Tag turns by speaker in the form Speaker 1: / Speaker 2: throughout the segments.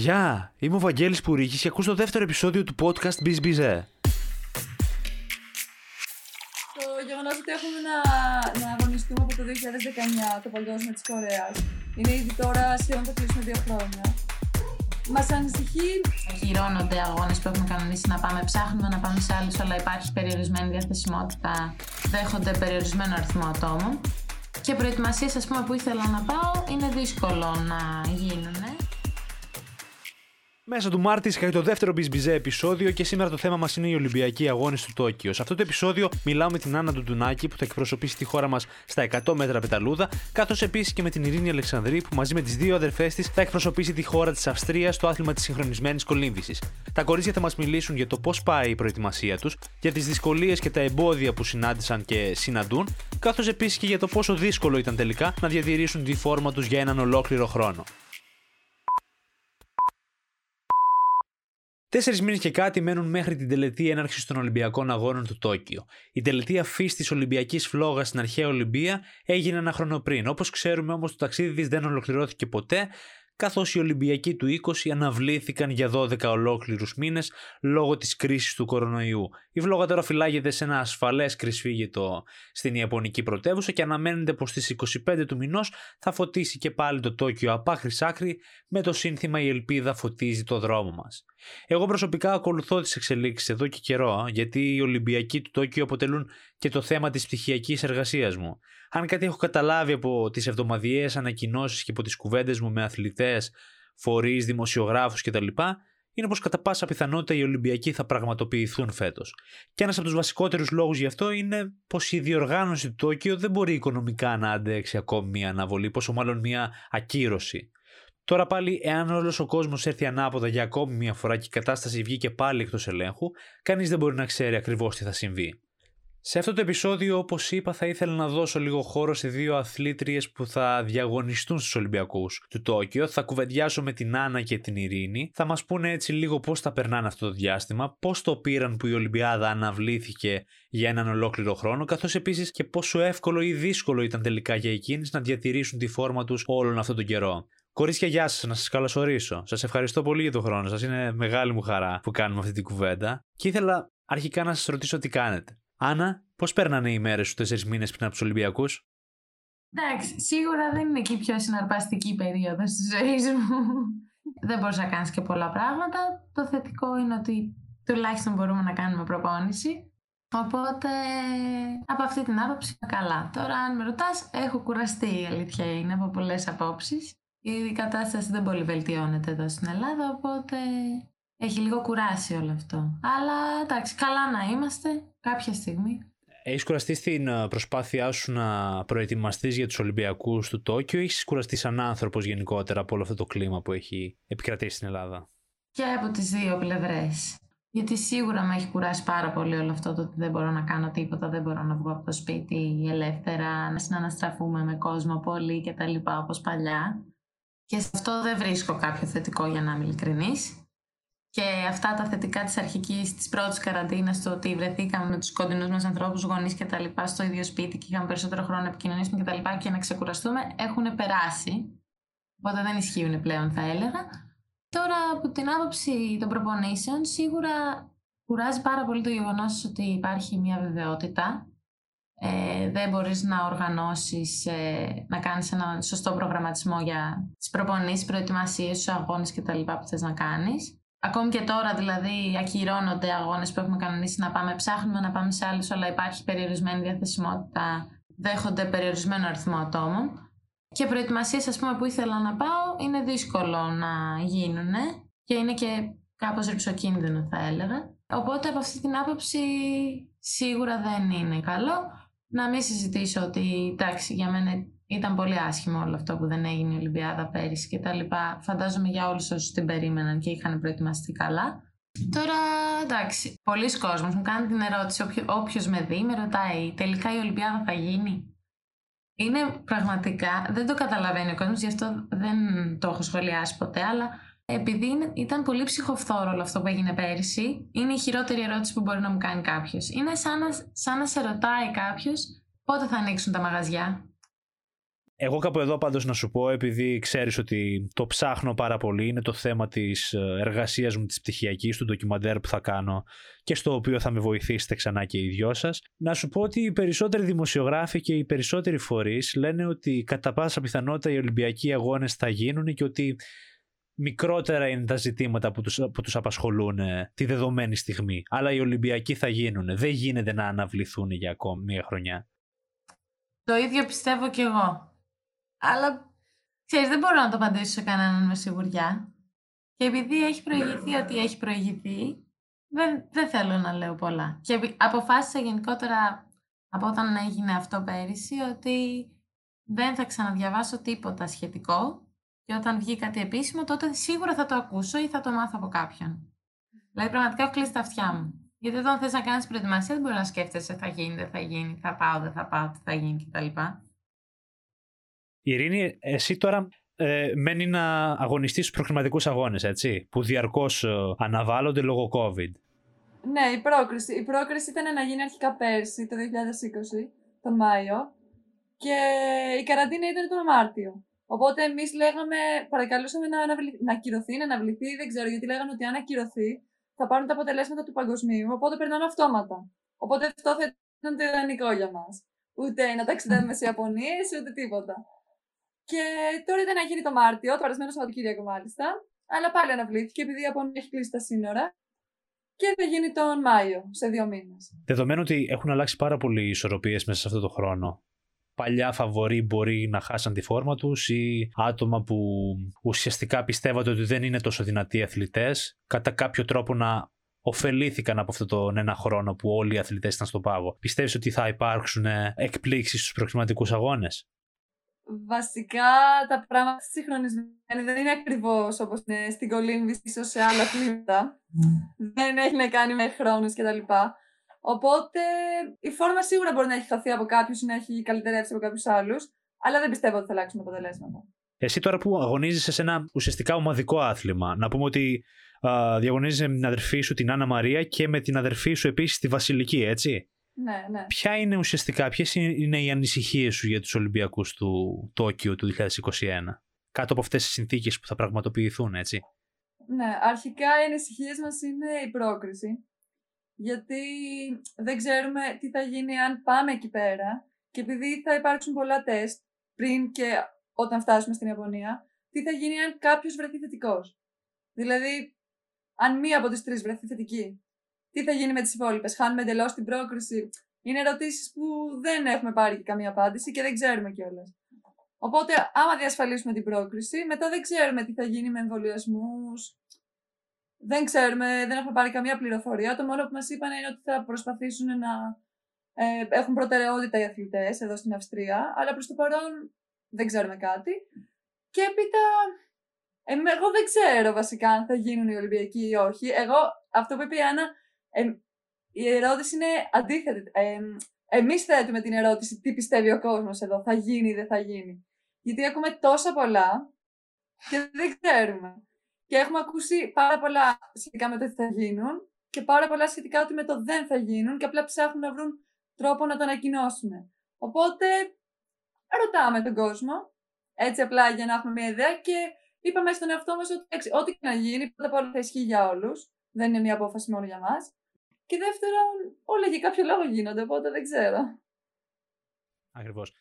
Speaker 1: Γεια, είμαι ο Βαγγέλης Πουρίκης και ακούς το δεύτερο επεισόδιο του podcast Biz Bize.
Speaker 2: Το γεγονός ότι έχουμε να, να αγωνιστούμε από το 2019 το Παγκόσμιο της Κορέας. Είναι ήδη τώρα σχεδόν θα κλείσουμε δύο χρόνια. Μας ανησυχεί.
Speaker 3: Ακυρώνονται αγώνες που έχουμε κανονίσει να πάμε. Ψάχνουμε να πάμε σε άλλους, αλλά υπάρχει περιορισμένη διαθεσιμότητα. Δέχονται περιορισμένο αριθμό ατόμων. Και προετοιμασίες, ας πούμε, που ήθελα να πάω είναι δύσκολο να γίνουν.
Speaker 1: Μέσα του Μάρτης είχα το δεύτερο μπιζμπιζέ επεισόδιο και σήμερα το θέμα μας είναι οι Ολυμπιακοί Αγώνες του Τόκιο. Σε αυτό το επεισόδιο μιλάω με την Άννα Ντουντουνάκη που θα εκπροσωπήσει τη χώρα μας στα 100 μέτρα πεταλούδα, καθώς επίσης και με την Ειρήνη Αλεξανδρή που μαζί με τις δύο αδερφές της θα εκπροσωπήσει τη χώρα της Αυστρίας στο άθλημα της συγχρονισμένης κολύμβησης. Τα κορίτσια θα μας μιλήσουν για το πώς πάει η προετοιμασία τους, για τις δυσκολίες και τα εμπόδια που συνάντησαν και συναντούν, καθώς επίσης και για το πόσο δύσκολο ήταν τελικά να διατηρήσουν τη φόρμα τους για έναν ολόκληρο χρόνο. Τέσσερις μήνες και κάτι μένουν μέχρι την τελετή έναρξης των Ολυμπιακών Αγώνων του Τόκιο. Η τελετή αφής της Ολυμπιακής Φλόγας στην αρχαία Ολυμπία έγινε ένα χρόνο πριν. Όπως ξέρουμε όμως, το ταξίδι της δεν ολοκληρώθηκε ποτέ, καθώς οι Ολυμπιακοί του 20 αναβλήθηκαν για 12 ολόκληρους μήνες λόγω της κρίσης του κορονοϊού. Η βλόγα τώρα φυλάγεται σε ένα ασφαλές κρυσφύγετο στην Ιαπωνική πρωτεύουσα και αναμένεται πως στις 25 του μηνός θα φωτίσει και πάλι το Τόκιο από άκρη άκρη με το σύνθημα Η Ελπίδα φωτίζει το δρόμο μας. Εγώ προσωπικά ακολουθώ τις εξελίξεις εδώ και καιρό, γιατί οι Ολυμπιακοί του Τόκιο αποτελούν και το θέμα της πτυχιακής εργασίας μου. Αν κάτι έχω καταλάβει από τις εβδομαδιαίες ανακοινώσεις και από τις κουβέντες μου με αθλητές, φορείς, δημοσιογράφους κτλ., είναι πως κατά πάσα πιθανότητα οι Ολυμπιακοί θα πραγματοποιηθούν φέτος. Και ένας από τους βασικότερους λόγους γι' αυτό είναι πως η διοργάνωση του Τόκιο δεν μπορεί οικονομικά να αντέξει ακόμη μια αναβολή, πόσο μάλλον μια ακύρωση. Τώρα πάλι, εάν όλος ο κόσμος έρθει ανάποδα για ακόμη μια φορά και η κατάσταση βγει και πάλι εκτός ελέγχου, κανείς δεν μπορεί να ξέρει ακριβώς τι θα συμβεί. Σε αυτό το επεισόδιο, όπως είπα, θα ήθελα να δώσω λίγο χώρο σε δύο αθλήτριες που θα διαγωνιστούν στους Ολυμπιακούς του Τόκιο. Θα κουβεντιάσω με την Άννα και την Ειρήνη. Θα μας πούνε έτσι λίγο πώς θα περνάνε αυτό το διάστημα, πώς το πήραν που η Ολυμπιάδα αναβλήθηκε για έναν ολόκληρο χρόνο, καθώς επίσης και πόσο εύκολο ή δύσκολο ήταν τελικά για εκείνε να διατηρήσουν τη φόρμα τους όλον αυτόν τον καιρό. Κορίτσια, γεια σας, να σας καλωσορίσω. Σας ευχαριστώ πολύ για τον χρόνο σας. Είναι μεγάλη μου χαρά που κάνουμε αυτή την κουβέντα. Και ήθελα αρχικά να σας ρωτήσω τι κάνετε. Άννα, πώς παίρνανε οι μέρες σου τέσσερις μήνες πριν από τους Ολυμπιακούς;
Speaker 3: Εντάξει, σίγουρα δεν είναι εκεί η πιο συναρπαστική περίοδος της ζωής μου. δεν μπορεί να κάνεις και πολλά πράγματα. Το θετικό είναι ότι τουλάχιστον μπορούμε να κάνουμε προπόνηση. Οπότε από αυτή την άποψη είναι καλά. Τώρα, αν με ρωτάς, έχω κουραστεί η αλήθεια είναι από πολλές απόψεις. Η κατάσταση δεν πολύ βελτιώνεται εδώ στην Ελλάδα, οπότε έχει λίγο κουράσει όλο αυτό. Αλλά εντάξει, καλά να είμαστε κάποια στιγμή.
Speaker 1: Έχεις κουραστεί στην ε, προσπάθειά σου να προετοιμαστείς για τους Ολυμπιακούς του Τόκιο ή έχεις κουραστεί σαν άνθρωπος γενικότερα από όλο αυτό το κλίμα που έχει επικρατήσει στην Ελλάδα;
Speaker 3: Και από τις δύο πλευρές. Γιατί σίγουρα με έχει κουράσει πάρα πολύ όλο αυτό το ότι δεν μπορώ να κάνω τίποτα, δεν μπορώ να βγω από το σπίτι ελεύθερα, να συναναστραφούμε με κόσμο πολύ κτλ. όπως παλιά. Και σε αυτό δεν βρίσκω κάποιο θετικό για να είμαι ειλικρινής. Και αυτά τα θετικά της αρχικής, της πρώτης καραντίνας, το ότι βρεθήκαμε με τους κοντινούς μας ανθρώπους, γονείς και τα λοιπά στο ίδιο σπίτι και είχαμε περισσότερο χρόνο να επικοινωνήσουμε και τα λοιπά και να ξεκουραστούμε, έχουν περάσει. Οπότε δεν ισχύουν πλέον, θα έλεγα. Τώρα, από την άποψη των προπονήσεων, σίγουρα κουράζει πάρα πολύ το γεγονός ότι υπάρχει μια βεβαιότητα. Ε, δεν μπορείς να οργανώσεις, ε, να κάνεις ένα σωστό προγραμματισμό για τις προπονήσεις, προετοιμασίες, τους αγώνες και τα λοιπά που θες να κάνεις. Ακόμη και τώρα δηλαδή ακυρώνονται αγώνες που έχουμε κανονίσει να πάμε. Ψάχνουμε να πάμε σε άλλους, αλλά υπάρχει περιορισμένη διαθεσιμότητα. Δέχονται περιορισμένο αριθμό ατόμων. Και προετοιμασίες, ας πούμε, που ήθελα να πάω είναι δύσκολο να γίνουν και είναι και κάπως ρηψοκίνδυνο θα έλεγα. Οπότε από αυτή την άποψη σίγουρα δεν είναι καλό. Να μην συζητήσω ότι εντάξει για μένα ήταν πολύ άσχημο όλο αυτό που δεν έγινε η Ολυμπιάδα πέρυσι και τα λοιπά. Φαντάζομαι για όλους όσους την περίμεναν και είχαν προετοιμαστεί καλά. Τώρα, εντάξει, πολλοί κόσμοι μου κάνουν την ερώτηση, όποιο με δει, με ρωτάει, τελικά η Ολυμπιάδα θα γίνει; Είναι πραγματικά, δεν το καταλαβαίνει ο κόσμος, γι' αυτό δεν το έχω σχολιάσει ποτέ, αλλά επειδή ήταν πολύ ψυχοφθόρο όλο αυτό που έγινε πέρυσι, είναι η χειρότερη ερώτηση που μπορεί να μου κάνει κάποιος. Είναι σαν να, σαν να σε ρωτάει κάποιος πότε θα ανοίξουν τα μαγαζιά.
Speaker 1: Εγώ κάπου εδώ πάντως να σου πω, επειδή ξέρεις ότι το ψάχνω πάρα πολύ, είναι το θέμα της ε, εργασίας μου, της πτυχιακής, του ντοκιμαντέρ που θα κάνω και στο οποίο θα με βοηθήσετε ξανά και οι δυο σας. Να σου πω ότι οι περισσότεροι δημοσιογράφοι και οι περισσότεροι φορείς λένε ότι κατά πάσα πιθανότητα οι Ολυμπιακοί αγώνες θα γίνουν και ότι μικρότερα είναι τα ζητήματα που τους, που τους απασχολούν ε, τη δεδομένη στιγμή. Αλλά οι Ολυμπιακοί θα γίνουν. Δεν γίνεται να αναβληθούν για ακόμη μία χρονιά.
Speaker 3: Το ίδιο πιστεύω κι εγώ. Αλλά ξέρεις, δεν μπορώ να το απαντήσω σε κανέναν με σιγουριά. Και επειδή έχει προηγηθεί ότι έχει προηγηθεί, δεν, δεν θέλω να λέω πολλά. Και αποφάσισα γενικότερα από όταν έγινε αυτό πέρυσι ότι δεν θα ξαναδιαβάσω τίποτα σχετικό και όταν βγει κάτι επίσημο τότε σίγουρα θα το ακούσω ή θα το μάθω από κάποιον. Δηλαδή πραγματικά έχω κλείσει τα αυτιά μου. Γιατί όταν θες να κάνεις προετοιμασία δεν μπορείς να σκέφτεσαι θα γίνει, δεν θα γίνει, θα πάω, δεν θα πάω, τι θα γίνει κτλ.
Speaker 1: Ειρήνη, εσύ τώρα ε, μένει να αγωνιστείς στους προκριματικούς αγώνες, έτσι, που διαρκώς ε, αναβάλλονται λόγω COVID.
Speaker 2: Ναι, η πρόκριση. Η πρόκριση ήταν να γίνει αρχικά πέρσι, το 2020, τον Μάιο, και η καραντίνα ήταν τον Μάρτιο. Οπότε εμείς λέγαμε, παρακαλούσαμε να, αναβλη... να ακυρωθεί, να αναβληθεί, δεν ξέρω, γιατί λέγανε ότι αν ακυρωθεί θα πάρουν τα αποτελέσματα του παγκοσμίου, οπότε περνάμε αυτόματα. Οπότε αυτό θα ήταν το ιδανικό για μας. Ούτε να ταξιδεύουμε σε Ιαπωνίες, ούτε τίποτα. Και τώρα ήταν να γίνει το Μάρτιο, το περασμένο Σαββατοκύριακο μάλιστα. Αλλά πάλι αναβλήθηκε επειδή η Ιαπωνία έχει κλείσει τα σύνορα. Και θα γίνει τον Μάιο, σε δύο μήνες.
Speaker 1: Δεδομένου ότι έχουν αλλάξει πάρα πολύ οι ισορροπίες μέσα σε αυτό το χρόνο. Παλιά φαβοροί μπορεί να χάσαν τη φόρμα τους ή άτομα που ουσιαστικά πιστεύατε ότι δεν είναι τόσο δυνατοί αθλητές, κατά κάποιο τρόπο να ωφελήθηκαν από αυτόν τον ένα χρόνο που όλοι οι αθλητές ήταν στο πάγο. Πιστεύεις ότι θα υπάρξουν εκπλήξεις στους προκληματικούς αγώνες;
Speaker 2: Βασικά τα πράγματα συγχρονισμένα δεν είναι ακριβώς όπως είναι στην κολύμβηση, ίσως σε άλλα κλίματα. δεν έχει να κάνει με χρόνους κτλ. Οπότε η φόρμα σίγουρα μπορεί να έχει χαθεί από κάποιους ή να έχει καλυτερεύσει από κάποιους άλλους, αλλά δεν πιστεύω ότι θα αλλάξουν αποτελέσματα.
Speaker 1: Εσύ τώρα που αγωνίζεσαι σε ένα ουσιαστικά ομαδικό άθλημα, να πούμε ότι διαγωνίζεσαι με την αδερφή σου την Άννα Μαρία και με την αδερφή σου επίσης τη Βασιλική, έτσι;
Speaker 2: Ναι, ναι.
Speaker 1: Ποια είναι ουσιαστικά, ποιες είναι οι ανησυχίες σου για τους Ολυμπιακούς του Τόκιο του 2021, κάτω από αυτές τις συνθήκες που θα πραγματοποιηθούν, έτσι;
Speaker 2: Ναι, αρχικά οι ανησυχίες μας είναι η πρόκριση. Γιατί δεν ξέρουμε τι θα γίνει αν πάμε εκεί πέρα και επειδή θα υπάρξουν πολλά τεστ πριν και όταν φτάσουμε στην Ιαπωνία, τι θα γίνει αν κάποιος βρεθεί θετικός. Δηλαδή, αν μία από τις τρεις βρεθεί θετική τι θα γίνει με τις υπόλοιπες, χάνουμε εντελώς την πρόκριση. Είναι ερωτήσεις που δεν έχουμε πάρει καμία απάντηση και δεν ξέρουμε κιόλας. Οπότε, άμα διασφαλίσουμε την πρόκριση, μετά δεν ξέρουμε τι θα γίνει με εμβολιασμούς. Δεν ξέρουμε, δεν έχουμε πάρει καμία πληροφορία. Το μόνο που μας είπαν είναι ότι θα προσπαθήσουν να ε, έχουν προτεραιότητα οι αθλητές εδώ στην Αυστρία, αλλά προς το παρόν δεν ξέρουμε κάτι. Και έπειτα, ε, εγώ δεν ξέρω βασικά αν θα γίνουν οι Ολυμπιακοί ή όχι. Εγώ, αυτό που είπε η Άννα, ε, η ερώτηση είναι αντίθετη. Ε, εμείς θέτουμε την ερώτηση τι πιστεύει ο κόσμος εδώ, θα γίνει ή δεν θα γίνει. Γιατί ακούμε τόσα πολλά και δεν ξέρουμε. Και έχουμε ακούσει πάρα πολλά σχετικά με το τι θα γίνουν και πάρα πολλά σχετικά ότι με το δεν θα γίνουν και απλά ψάχνουν να βρουν τρόπο να το ανακοινώσουν. Οπότε ρωτάμε τον κόσμο, έτσι απλά για να έχουμε μια ιδέα και είπαμε στον εαυτό μας ότι ό,τι και να γίνει, πρώτα απ' όλα θα ισχύει για όλους. Δεν είναι μια απόφαση μόνο για μας. Και δεύτερον, όλα για κάποιο λόγο γίνονται, οπότε δεν ξέρω.
Speaker 1: Ακριβώς.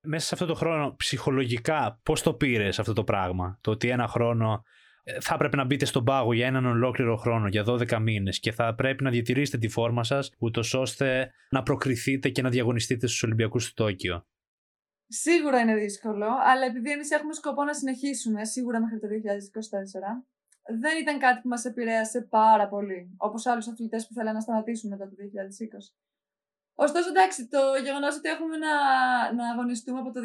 Speaker 1: Μέσα σε αυτό το χρόνο, ψυχολογικά, πώς το πήρες αυτό το πράγμα, το ότι ένα χρόνο ε, θα έπρεπε να μπείτε στον πάγο για έναν ολόκληρο χρόνο, για 12 μήνες και θα πρέπει να διατηρήσετε τη φόρμα σας, ούτως ώστε να προκριθείτε και να διαγωνιστείτε στους Ολυμπιακούς του Τόκιο;
Speaker 2: Σίγουρα είναι δύσκολο, αλλά επειδή εμείς έχουμε σκοπό να συνεχίσουμε σίγουρα μέχρι το 2024, δεν ήταν κάτι που μας επηρέασε πάρα πολύ, όπως άλλους αθλητές που θέλαν να σταματήσουν μετά το 2020. Ωστόσο, εντάξει, το γεγονός ότι έχουμε να, να αγωνιστούμε από το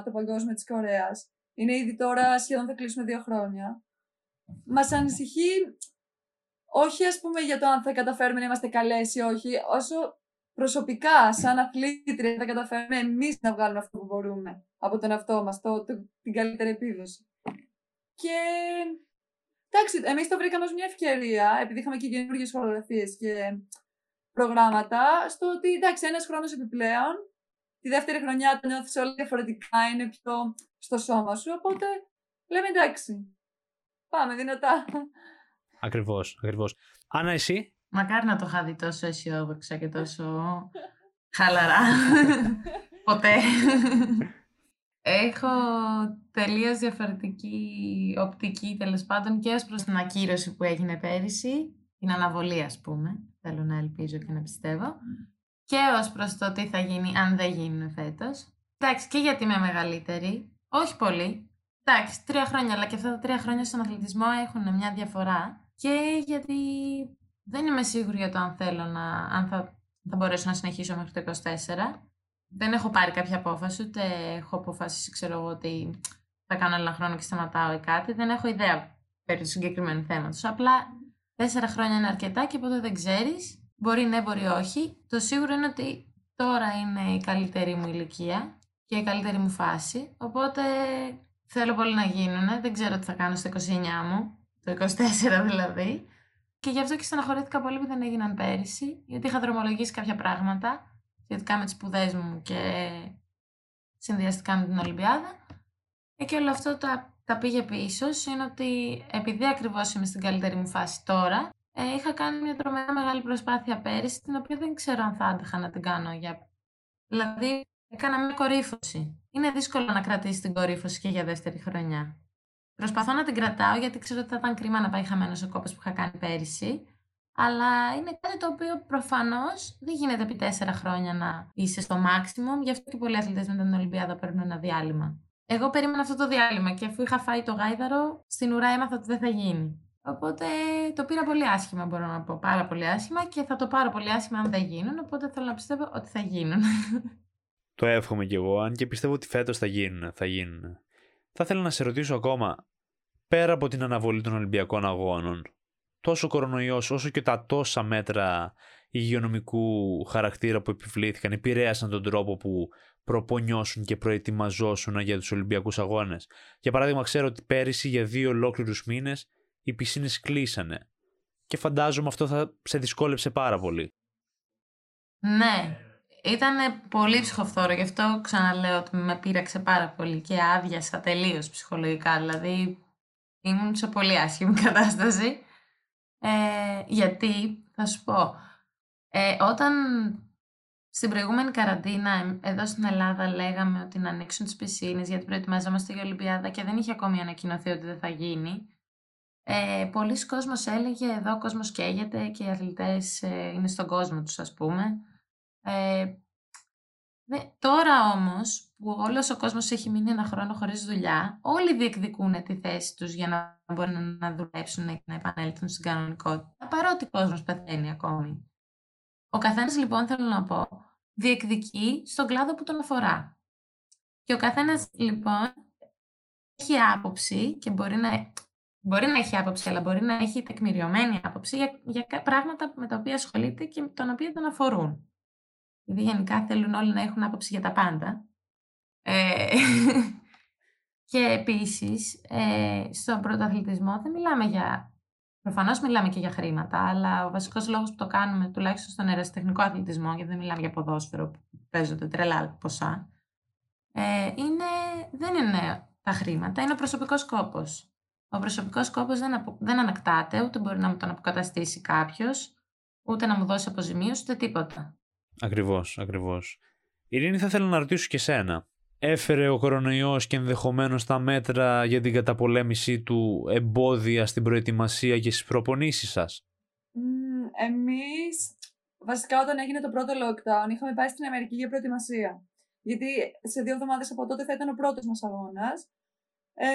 Speaker 2: 2019 το Παγκόσμιο της Κορέας, είναι ήδη τώρα σχεδόν θα κλείσουμε δύο χρόνια. Μας ανησυχεί όχι ας πούμε για το αν θα καταφέρουμε να είμαστε καλές ή όχι, όσο προσωπικά, σαν αθλήτρια, θα καταφέρουμε εμείς να βγάλουμε αυτό που μπορούμε από τον εαυτό μας, το, την καλύτερη επίδοση. Και Εντάξει, εμείς το βρήκαμε ως μια ευκαιρία, επειδή είχαμε και καινούργιες χορογραφίες και προγράμματα, στο ότι εντάξει, ένας χρόνος επιπλέον τη δεύτερη χρονιά το νιώθεις όλα διαφορετικά, είναι πιο στο σώμα σου. Οπότε λέμε εντάξει. Πάμε δυνατά.
Speaker 1: Ακριβώς, ακριβώς. Άννα, εσύ;
Speaker 3: Μακάρι να το είχα δει τόσο αισιόδοξα και τόσο χαλαρά. Ποτέ. Έχω τελείως διαφορετική οπτική τέλος πάντων και ως προς την ακύρωση που έγινε πέρυσι, την αναβολή ας πούμε, θέλω να ελπίζω και να πιστεύω, και ως προς το τι θα γίνει αν δεν γίνουν φέτος. Εντάξει, και γιατί είμαι μεγαλύτερη, όχι πολύ. Εντάξει, τρία χρόνια, αλλά και αυτά τα τρία χρόνια στον αθλητισμό έχουν μια διαφορά. Και γιατί δεν είμαι σίγουρη για το αν θέλω να, αν θα, θα μπορέσω να συνεχίσω μέχρι το 24 δεν έχω πάρει κάποια απόφαση, ούτε έχω αποφασίσει, ξέρω εγώ, ότι θα κάνω ένα χρόνο και σταματάω ή κάτι. Δεν έχω ιδέα περί του συγκεκριμένου θέματος. Απλά τέσσερα χρόνια είναι αρκετά και ποτέ δεν ξέρεις. Μπορεί ναι, μπορεί όχι. Το σίγουρο είναι ότι τώρα είναι η καλύτερη μου ηλικία και η καλύτερη μου φάση. Οπότε θέλω πολύ να γίνουν. Δεν ξέρω τι θα κάνω στο 29 μου, το 24 δηλαδή. Και γι' αυτό και στεναχωρήθηκα πολύ που δεν έγιναν πέρυσι, γιατί είχα δρομολογήσει κάποια πράγματα σχετικά με τις σπουδές μου και συνδυαστικά με την Ολυμπιάδα. Ε, και όλο αυτό τα, τα πήγε πίσω είναι ότι επειδή ακριβώς είμαι στην καλύτερη μου φάση τώρα, ε, είχα κάνει μια τρομερά μεγάλη προσπάθεια πέρυσι, την οποία δεν ξέρω αν θα άντεχα να την κάνω για... Δηλαδή, έκανα μια κορύφωση. Είναι δύσκολο να κρατήσεις την κορύφωση και για δεύτερη χρονιά. Προσπαθώ να την κρατάω γιατί ξέρω ότι θα ήταν κρίμα να πάει χαμένος ο κόπος που είχα κάνει πέρυσι. Αλλά είναι κάτι το οποίο προφανώς δεν γίνεται επί τέσσερα χρόνια να είσαι στο maximum. Γι' αυτό και πολλοί αθλητές μετά την Ολυμπιάδα παίρνουν ένα διάλειμμα. Εγώ περίμενα αυτό το διάλειμμα και αφού είχα φάει το γάιδαρο, στην ουρά έμαθα ότι δεν θα γίνει. Οπότε το πήρα πολύ άσχημα, μπορώ να πω. Πάρα πολύ άσχημα και θα το πάρω πολύ άσχημα αν δεν γίνουν. Οπότε θέλω να πιστεύω ότι θα γίνουν.
Speaker 1: Το εύχομαι κι εγώ, αν και πιστεύω ότι φέτος θα γίνουν. Θα γίνουν. Θα ήθελα να σε ρωτήσω ακόμα, πέρα από την αναβολή των Ολυμπιακών Αγώνων, τόσο κορονοϊός όσο και τα τόσα μέτρα υγειονομικού χαρακτήρα που επιβλήθηκαν επηρέασαν τον τρόπο που προπονιώσουν και προετοιμαζόσουν για τους Ολυμπιακούς Αγώνες. Για παράδειγμα ξέρω ότι πέρυσι για δύο ολόκληρους μήνες οι πισίνες κλείσανε και φαντάζομαι αυτό θα σε δυσκόλεψε πάρα πολύ.
Speaker 3: Ναι, ήταν πολύ ψυχοφθόρο, γι' αυτό ξαναλέω ότι με πείραξε πάρα πολύ και άδειασα τελείως ψυχολογικά, δηλαδή ήμουν σε πολύ άσχημη κατάσταση. Ε, γιατί, θα σου πω, ε, όταν στην προηγούμενη καραντίνα εδώ στην Ελλάδα λέγαμε ότι να ανοίξουν τις πισίνες γιατί προετοιμαζόμαστε για Ολυμπιάδα και δεν είχε ακόμη ανακοινωθεί ότι δεν θα γίνει, ε, πολλοί κόσμος έλεγε εδώ ο κόσμος καίγεται και οι αθλητές ε, είναι στον κόσμο τους ας πούμε. Ε, τώρα όμως που όλος ο κόσμος έχει μείνει ένα χρόνο χωρίς δουλειά, όλοι διεκδικούν τη θέση τους για να μπορούν να δουλέψουν και να επανέλθουν στην κανονικότητα, παρότι ο κόσμος πεθαίνει ακόμη. Ο καθένας λοιπόν θέλω να πω, διεκδικεί στον κλάδο που τον αφορά. Και ο καθένας λοιπόν έχει άποψη και μπορεί να, μπορεί να έχει άποψη, αλλά μπορεί να έχει τεκμηριωμένη άποψη για, για πράγματα με τα οποία ασχολείται και τον οποία τον αφορούν. Γιατί γενικά θέλουν όλοι να έχουν άποψη για τα πάντα. Ε, και επίσης, ε, στον πρωταθλητισμό δεν μιλάμε για... Προφανώς μιλάμε και για χρήματα, αλλά ο βασικός λόγος που το κάνουμε, τουλάχιστον στον αεραστεχνικό αθλητισμό, γιατί δεν μιλάμε για ποδόσφαιρο που παίζονται τρελά ποσά, ε, είναι, δεν είναι τα χρήματα, είναι ο προσωπικός κόπος. Ο προσωπικός κόπος δεν, δεν ανακτάται, ούτε μπορεί να μου τον αποκαταστήσει κάποιος, ούτε να μου δώσει αποζημίωση, ούτε τίποτα.
Speaker 1: Ακριβώς, ακριβώς. Ειρήνη, θα ήθελα να ρωτήσω και σένα έφερε ο κορονοϊός και ενδεχομένως τα μέτρα για την καταπολέμησή του εμπόδια στην προετοιμασία και στις προπονήσεις σας;
Speaker 2: Mm, εμείς, βασικά όταν έγινε το πρώτο lockdown, είχαμε πάει στην Αμερική για προετοιμασία. Γιατί σε δύο εβδομάδες από τότε θα ήταν ο πρώτος μας αγώνας, ε,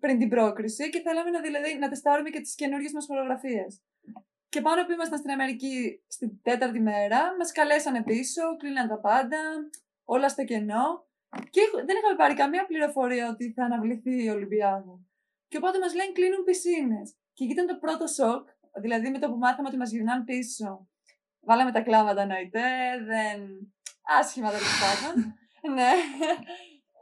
Speaker 2: πριν την πρόκριση και θέλαμε να, δηλαδή, να τεστάρουμε και τις καινούργιες μας χορογραφίες. Και πάνω που ήμασταν στην Αμερική στην τέταρτη μέρα, μας καλέσανε πίσω, κλείναν τα πάντα, όλα στο κενό. Και δεν είχαμε πάρει καμία πληροφορία ότι θα αναβληθεί η Ολυμπιάδα. Και οπότε μας λένε κλείνουν πισίνες. Και ήταν το πρώτο σοκ, δηλαδή με το που μάθαμε ότι μας γυρνάνε πίσω. Βάλαμε τα κλάματα εννοείται, δεν. άσχημα δεν πάντων. ναι.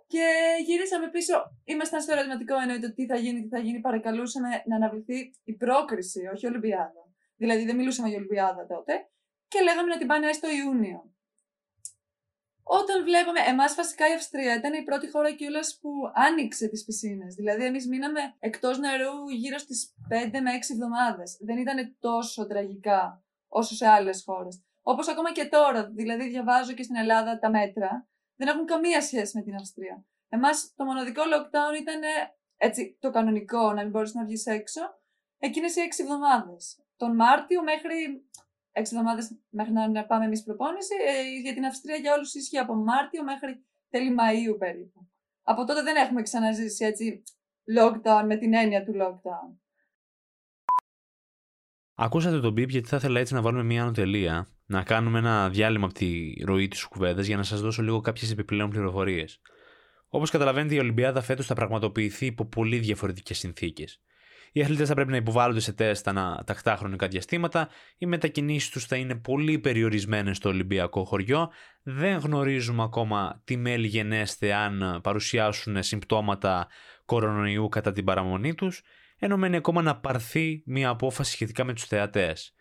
Speaker 2: Και γυρίσαμε πίσω. Ήμασταν στο ερωτηματικό εννοείται τι θα γίνει, τι θα γίνει. Παρακαλούσαμε να αναβληθεί η πρόκριση, όχι η Ολυμπιάδα. Δηλαδή δεν μιλούσαμε για Ολυμπιάδα τότε. Και λέγαμε να την πάνε έστω Ιούνιο. Όταν βλέπαμε, εμάς βασικά η Αυστρία ήταν η πρώτη χώρα κιόλας που άνοιξε τις πισίνες. Δηλαδή εμείς μείναμε εκτός νερού γύρω στις 5 με 6 εβδομάδες. Δεν ήταν τόσο τραγικά όσο σε άλλες χώρες. Όπως ακόμα και τώρα, δηλαδή διαβάζω και στην Ελλάδα τα μέτρα, δεν έχουν καμία σχέση με την Αυστρία. Εμάς το μοναδικό lockdown ήταν έτσι, το κανονικό, να μην μπορείς να βγεις έξω, εκείνες οι 6 εβδομάδες. Τον Μάρτιο μέχρι έξι εβδομάδες μέχρι να πάμε εμείς προπόνηση. Ε, για την Αυστρία για όλους ίσχυε από Μάρτιο μέχρι τέλη Μαΐου περίπου. Από τότε δεν έχουμε ξαναζήσει έτσι lockdown με την έννοια του lockdown.
Speaker 1: Ακούσατε τον Μπίπ γιατί θα ήθελα έτσι να βάλουμε μια ανωτελεία, να κάνουμε ένα διάλειμμα από τη ροή της κουβέντας για να σας δώσω λίγο κάποιες επιπλέον πληροφορίες. Όπως καταλαβαίνετε, η Ολυμπιάδα φέτος θα πραγματοποιηθεί υπό πολύ διαφορετικές συνθήκες. Οι αθλητές θα πρέπει να υποβάλλονται σε τεστ ανά τακτά χρονικά διαστήματα. Οι μετακινήσεις τους θα είναι πολύ περιορισμένες στο Ολυμπιακό χωριό. Δεν γνωρίζουμε ακόμα τι μέλη γενέστε αν παρουσιάσουν συμπτώματα κορονοϊού κατά την παραμονή τους, ενώ μένει ακόμα να πάρθει μια απόφαση σχετικά με τους θεατές.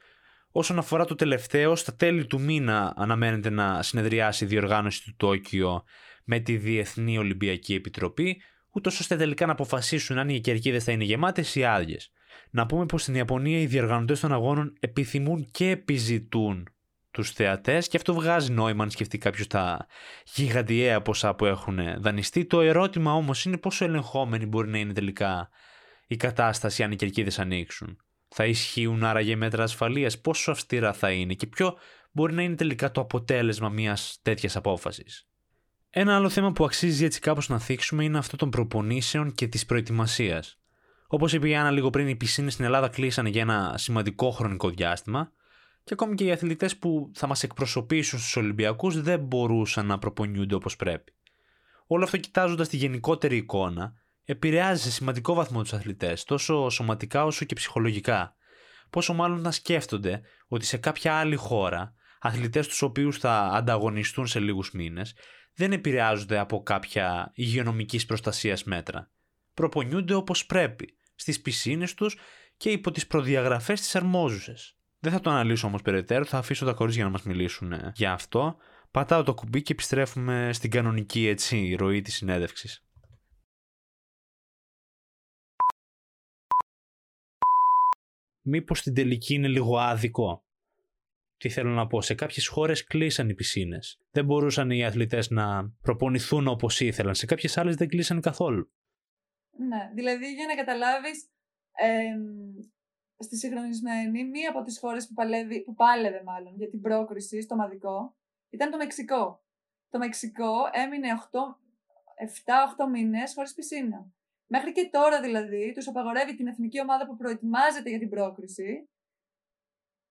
Speaker 1: Όσον αφορά το τελευταίο, στα τέλη του μήνα αναμένεται να συνεδριάσει η διοργάνωση του Τόκιο με τη Διεθνή Ολυμπιακή Επιτροπή, ούτως ώστε τελικά να αποφασίσουν αν οι κερκίδε θα είναι γεμάτες ή άδειες. Να πούμε πως στην Ιαπωνία οι διοργανωτές των αγώνων επιθυμούν και επιζητούν τους θεατές και αυτό βγάζει νόημα αν σκεφτεί κάποιος τα γιγαντιαία ποσά που έχουν δανειστεί. Το ερώτημα όμως είναι πόσο ελεγχόμενη μπορεί να είναι τελικά η κατάσταση αν οι κερκίδε ανοίξουν. Θα ισχύουν άραγε μέτρα ασφαλείας, πόσο αυστηρά θα είναι και ποιο μπορεί να είναι τελικά το αποτέλεσμα μιας τέτοιας απόφασης; Ένα άλλο θέμα που αξίζει έτσι κάπως να θίξουμε είναι αυτό των προπονήσεων και της προετοιμασίας. Όπως είπε η Άννα λίγο πριν, οι πισίνες στην Ελλάδα κλείσανε για ένα σημαντικό χρονικό διάστημα και ακόμη και οι αθλητές που θα μας εκπροσωπήσουν στους Ολυμπιακούς δεν μπορούσαν να προπονιούνται όπως πρέπει. Όλο αυτό κοιτάζοντας τη γενικότερη εικόνα επηρεάζει σε σημαντικό βαθμό τους αθλητές, τόσο σωματικά όσο και ψυχολογικά. Πόσο μάλλον να σκέφτονται ότι σε κάποια άλλη χώρα αθλητές τους οποίους θα ανταγωνιστούν σε λίγους μήνες δεν επηρεάζονται από κάποια υγειονομικής προστασίας μέτρα. Προπονιούνται όπως πρέπει, στις πισίνες τους και υπό τις προδιαγραφές της αρμόζουσες. Δεν θα το αναλύσω όμως περαιτέρω, θα αφήσω τα κορίτσια να μας μιλήσουν ε, για αυτό. Πατάω το κουμπί και επιστρέφουμε στην κανονική έτσι ροή της συνέντευξης. Μήπως στην τελική είναι λίγο άδικο; Τι θέλω να πω, σε κάποιες χώρες κλείσαν οι πισίνες. Δεν μπορούσαν οι αθλητές να προπονηθούν όπως ήθελαν. Σε κάποιες άλλες δεν κλείσαν καθόλου.
Speaker 2: Ναι, δηλαδή για να καταλάβεις, ε, στη συγχρονισμένη, μία από τις χώρες που, που πάλευε μάλλον για την πρόκριση στο μαδικό ήταν το Μεξικό. Το Μεξικό έμεινε 7-8 μήνες χωρίς πισίνα. Μέχρι και τώρα δηλαδή τους απαγορεύει την εθνική ομάδα που προετοιμάζεται για την πρόκριση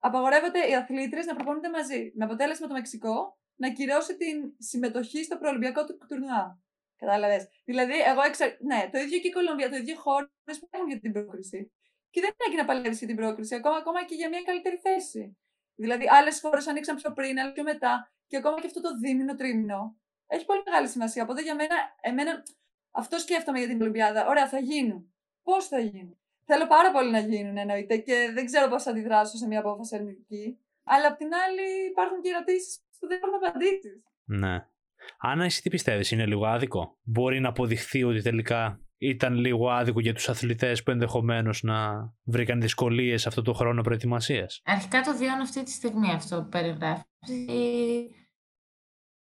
Speaker 2: απαγορεύονται οι αθλήτρε να προπονούνται μαζί. Με αποτέλεσμα το Μεξικό να κυρώσει την συμμετοχή στο προολυμπιακό του τουρνουά. Κατάλαβες. Δηλαδή, εγώ εξα... Ναι, το ίδιο και η Κολομβία, το ίδιο χώρες που έχουν για την πρόκριση. Και δεν έχει να παλεύεις για την πρόκριση, ακόμα, ακόμα και για μια καλύτερη θέση. Δηλαδή, άλλες χώρες ανοίξαν πιο πριν, αλλά πιο μετά. Και ακόμα και αυτό το δίμηνο, τρίμηνο. Έχει πολύ μεγάλη σημασία. Οπότε για μένα, εμένα, αυτό σκέφτομαι για την Ολυμπιάδα. Ωραία, θα γίνουν. Πώς θα γίνουν; Θέλω πάρα πολύ να γίνουν εννοείται και δεν ξέρω πώς θα αντιδράσω σε μια απόφαση αρνητική. Αλλά απ' την άλλη υπάρχουν και ερωτήσεις που δεν έχουν απαντήσεις.
Speaker 1: Ναι. Άννα, εσύ τι πιστεύεις, είναι λίγο άδικο; Μπορεί να αποδειχθεί ότι τελικά ήταν λίγο άδικο για τους αθλητές που ενδεχομένως να βρήκαν δυσκολίες αυτό το χρόνο προετοιμασίας;
Speaker 3: Αρχικά το βιώνω αυτή τη στιγμή αυτό που περιγράφεις.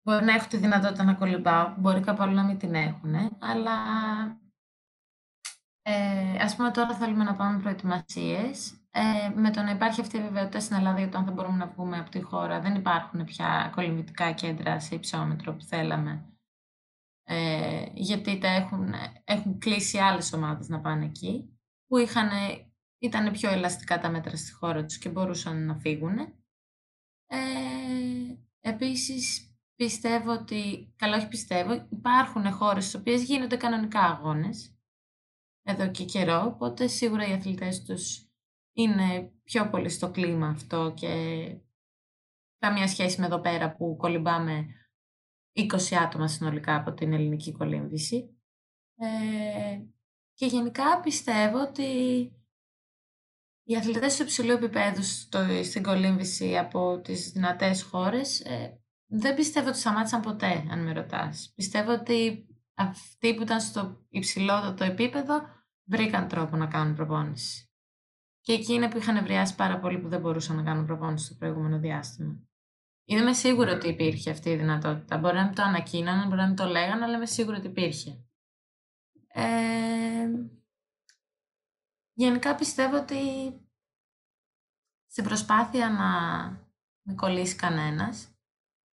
Speaker 3: Μπορεί να έχω τη δυνατότητα να κολυμπάω, μπορεί κάπου άλλο να μην την έχουν, αλλά ε, ας πούμε τώρα θέλουμε να πάμε προετοιμασίες. Ε, με το να υπάρχει αυτή η βεβαιότητα στην Ελλάδα για το αν θα μπορούμε να βγούμε από τη χώρα, δεν υπάρχουν πια κολυμβητικά κέντρα σε υψόμετρο που θέλαμε. Ε, γιατί τα έχουν, έχουν κλείσει άλλες ομάδες να πάνε εκεί, που είχαν, ήταν πιο ελαστικά τα μέτρα στη χώρα τους και μπορούσαν να φύγουν. Ε, επίσης, πιστεύω ότι, καλά όχι πιστεύω, υπάρχουν χώρες στις οποίες γίνονται κανονικά αγώνες, εδώ και καιρό, οπότε σίγουρα οι αθλητές τους είναι πιο πολύ στο κλίμα αυτό και καμία σχέση με εδώ πέρα που κολυμπάμε 20 άτομα συνολικά από την ελληνική κολύμβηση. Ε, και γενικά πιστεύω ότι οι αθλητές του υψηλού επίπεδου στο, στην κολύμβηση από τις δυνατές χώρες ε, δεν πιστεύω ότι σταμάτησαν ποτέ, αν με ρωτάς. Πιστεύω ότι αυτοί που ήταν στο υψηλότερο επίπεδο βρήκαν τρόπο να κάνουν προπόνηση. Και εκείνοι που είχαν ευρεάσει πάρα πολύ που δεν μπορούσαν να κάνουν προπόνηση στο προηγούμενο διάστημα. Είμαι σίγουρο ότι υπήρχε αυτή η δυνατότητα. Μπορεί να μην το ανακοίνωναν, μπορεί να μην το λέγανε, αλλά είμαι σίγουρο ότι υπήρχε. Ε, γενικά πιστεύω ότι στην προσπάθεια να μην κολλήσει κανένας,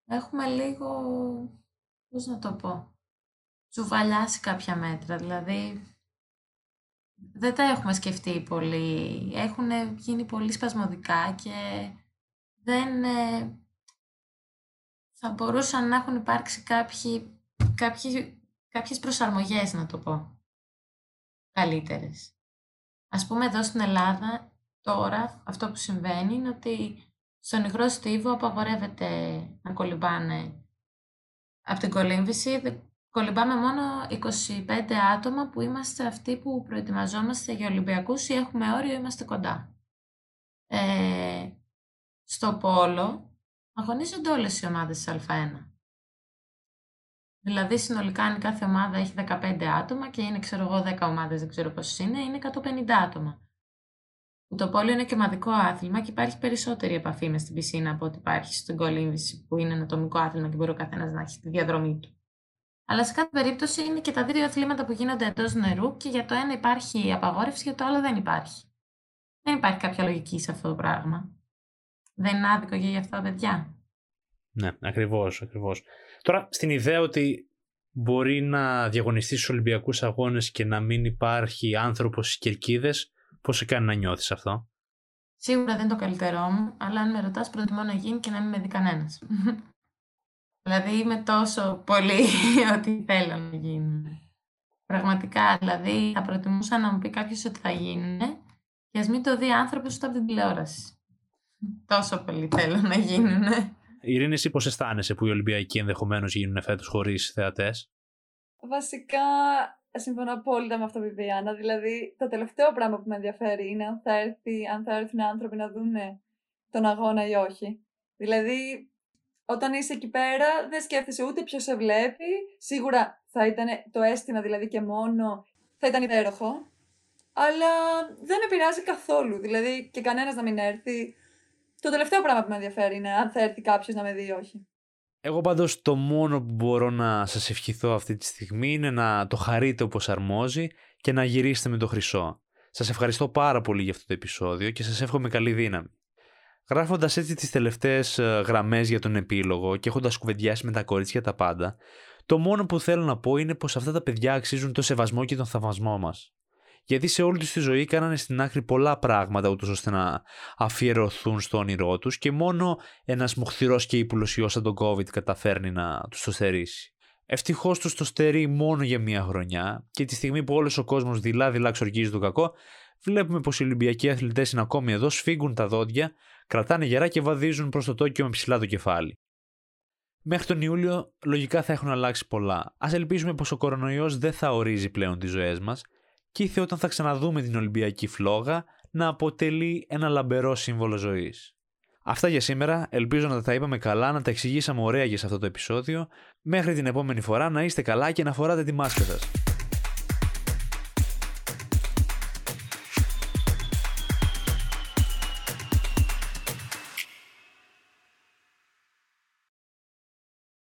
Speaker 3: έχουμε λίγο, πώς να το πω, τσουβαλιάσει κάποια μέτρα. Δηλαδή, δεν τα έχουμε σκεφτεί πολύ. Έχουν γίνει πολύ σπασμωδικά και δεν... Ε, θα μπορούσαν να έχουν υπάρξει κάποιοι, κάποιοι, κάποιες προσαρμογές, να το πω, καλύτερες. Ας πούμε εδώ στην Ελλάδα, τώρα αυτό που συμβαίνει είναι ότι στον υγρό στίβο απαγορεύεται να κολυμπάνε από την κολύμβηση. Κολυμπάμε μόνο 25 άτομα που είμαστε αυτοί που προετοιμαζόμαστε για Ολυμπιακούς ή έχουμε όριο είμαστε κοντά. Ε, στο Πόλο αγωνίζονται όλες οι ομάδες της Α1. Δηλαδή συνολικά αν κάθε ομάδα έχει 15 άτομα και είναι ξέρω εγώ 10 ομάδες, δεν ξέρω πόσες είναι, είναι 150 άτομα. Το πόλο είναι και ομαδικό άθλημα και υπάρχει περισσότερη επαφή μες στην πισίνα από ό,τι υπάρχει στην κολύμβηση που είναι ένα ατομικό άθλημα και μπορεί ο καθένας να έχει τη διαδρομή του. Αλλά σε κάθε περίπτωση είναι και τα δύο αθλήματα που γίνονται εντός νερού και για το ένα υπάρχει απαγόρευση, για το άλλο δεν υπάρχει. Δεν υπάρχει κάποια λογική σε αυτό το πράγμα. Δεν είναι άδικο για αυτά τα παιδιά.
Speaker 1: Ναι, ακριβώς, ακριβώς. Τώρα, στην ιδέα ότι μπορεί να διαγωνιστείς στους Ολυμπιακούς Αγώνες και να μην υπάρχει άνθρωπος στις κερκίδες, πώς σε κάνει να νιώθεις αυτό;
Speaker 3: Σίγουρα δεν είναι το καλύτερό μου, αλλά αν με ρωτάς, προτιμώ να γίνει και να μην με δει κανένας. Δηλαδή είμαι τόσο πολύ ότι θέλω να γίνει. Πραγματικά, δηλαδή θα προτιμούσα να μου πει κάποιος ότι θα γίνει και ας μην το δει άνθρωπος ούτε από την τηλεόραση. Τόσο πολύ θέλω να γίνουν.
Speaker 1: Ειρήνη, εσύ πώς αισθάνεσαι που οι Ολυμπιακοί ενδεχομένως γίνουν φέτος χωρίς θεατές;
Speaker 2: Βασικά, συμφωνώ απόλυτα με αυτό που είπε η Άννα. Δηλαδή, το τελευταίο πράγμα που με ενδιαφέρει είναι αν θα, έρθει, αν θα έρθουν άνθρωποι να δουν τον αγώνα ή όχι. Δηλαδή, όταν είσαι εκεί πέρα, δεν σκέφτεσαι ούτε ποιος σε βλέπει. Σίγουρα θα ήταν το αίσθημα δηλαδή και μόνο θα ήταν υπέροχο. Αλλά δεν με πειράζει καθόλου. Δηλαδή, και κανένας να μην έρθει. Το τελευταίο πράγμα που με ενδιαφέρει είναι αν θα έρθει κάποιος να με δει ή όχι.
Speaker 1: Εγώ πάντως το μόνο που μπορώ να σας ευχηθώ αυτή τη στιγμή είναι να το χαρείτε όπως αρμόζει και να γυρίσετε με το χρυσό. Σας ευχαριστώ πάρα πολύ για αυτό το επεισόδιο και σας εύχομαι καλή δύναμη. Γράφοντας έτσι τις τελευταίες γραμμές για τον επίλογο και έχοντας κουβεντιάσει με τα κορίτσια τα πάντα, το μόνο που θέλω να πω είναι πως αυτά τα παιδιά αξίζουν το σεβασμό και τον θαυμασμό μας γιατί σε όλη τους τη ζωή κάνανε στην άκρη πολλά πράγματα ούτως ώστε να αφιερωθούν στο όνειρό τους και μόνο ένας μοχθηρός και ύπουλος ιός σαν τον COVID καταφέρνει να τους το στερήσει. Ευτυχώς τους το στερεί μόνο για μία χρονιά και τη στιγμή που όλος ο κόσμος δειλά-δειλά ξορκίζει το κακό, βλέπουμε πως οι Ολυμπιακοί αθλητές είναι ακόμη εδώ, σφίγγουν τα δόντια, κρατάνε γερά και βαδίζουν προς το Τόκιο με ψηλά το κεφάλι. Μέχρι τον Ιούλιο λογικά θα έχουν αλλάξει πολλά. Α ελπίζουμε πως ο κορονοϊός δεν θα ορίζει πλέον τις ζωές μας και ήρθε όταν θα ξαναδούμε την Ολυμπιακή φλόγα να αποτελεί ένα λαμπερό σύμβολο ζωής. Αυτά για σήμερα, ελπίζω να τα είπαμε καλά, να τα εξηγήσαμε ωραία για σε αυτό το επεισόδιο. Μέχρι την επόμενη φορά να είστε καλά και να φοράτε τη μάσκα σας.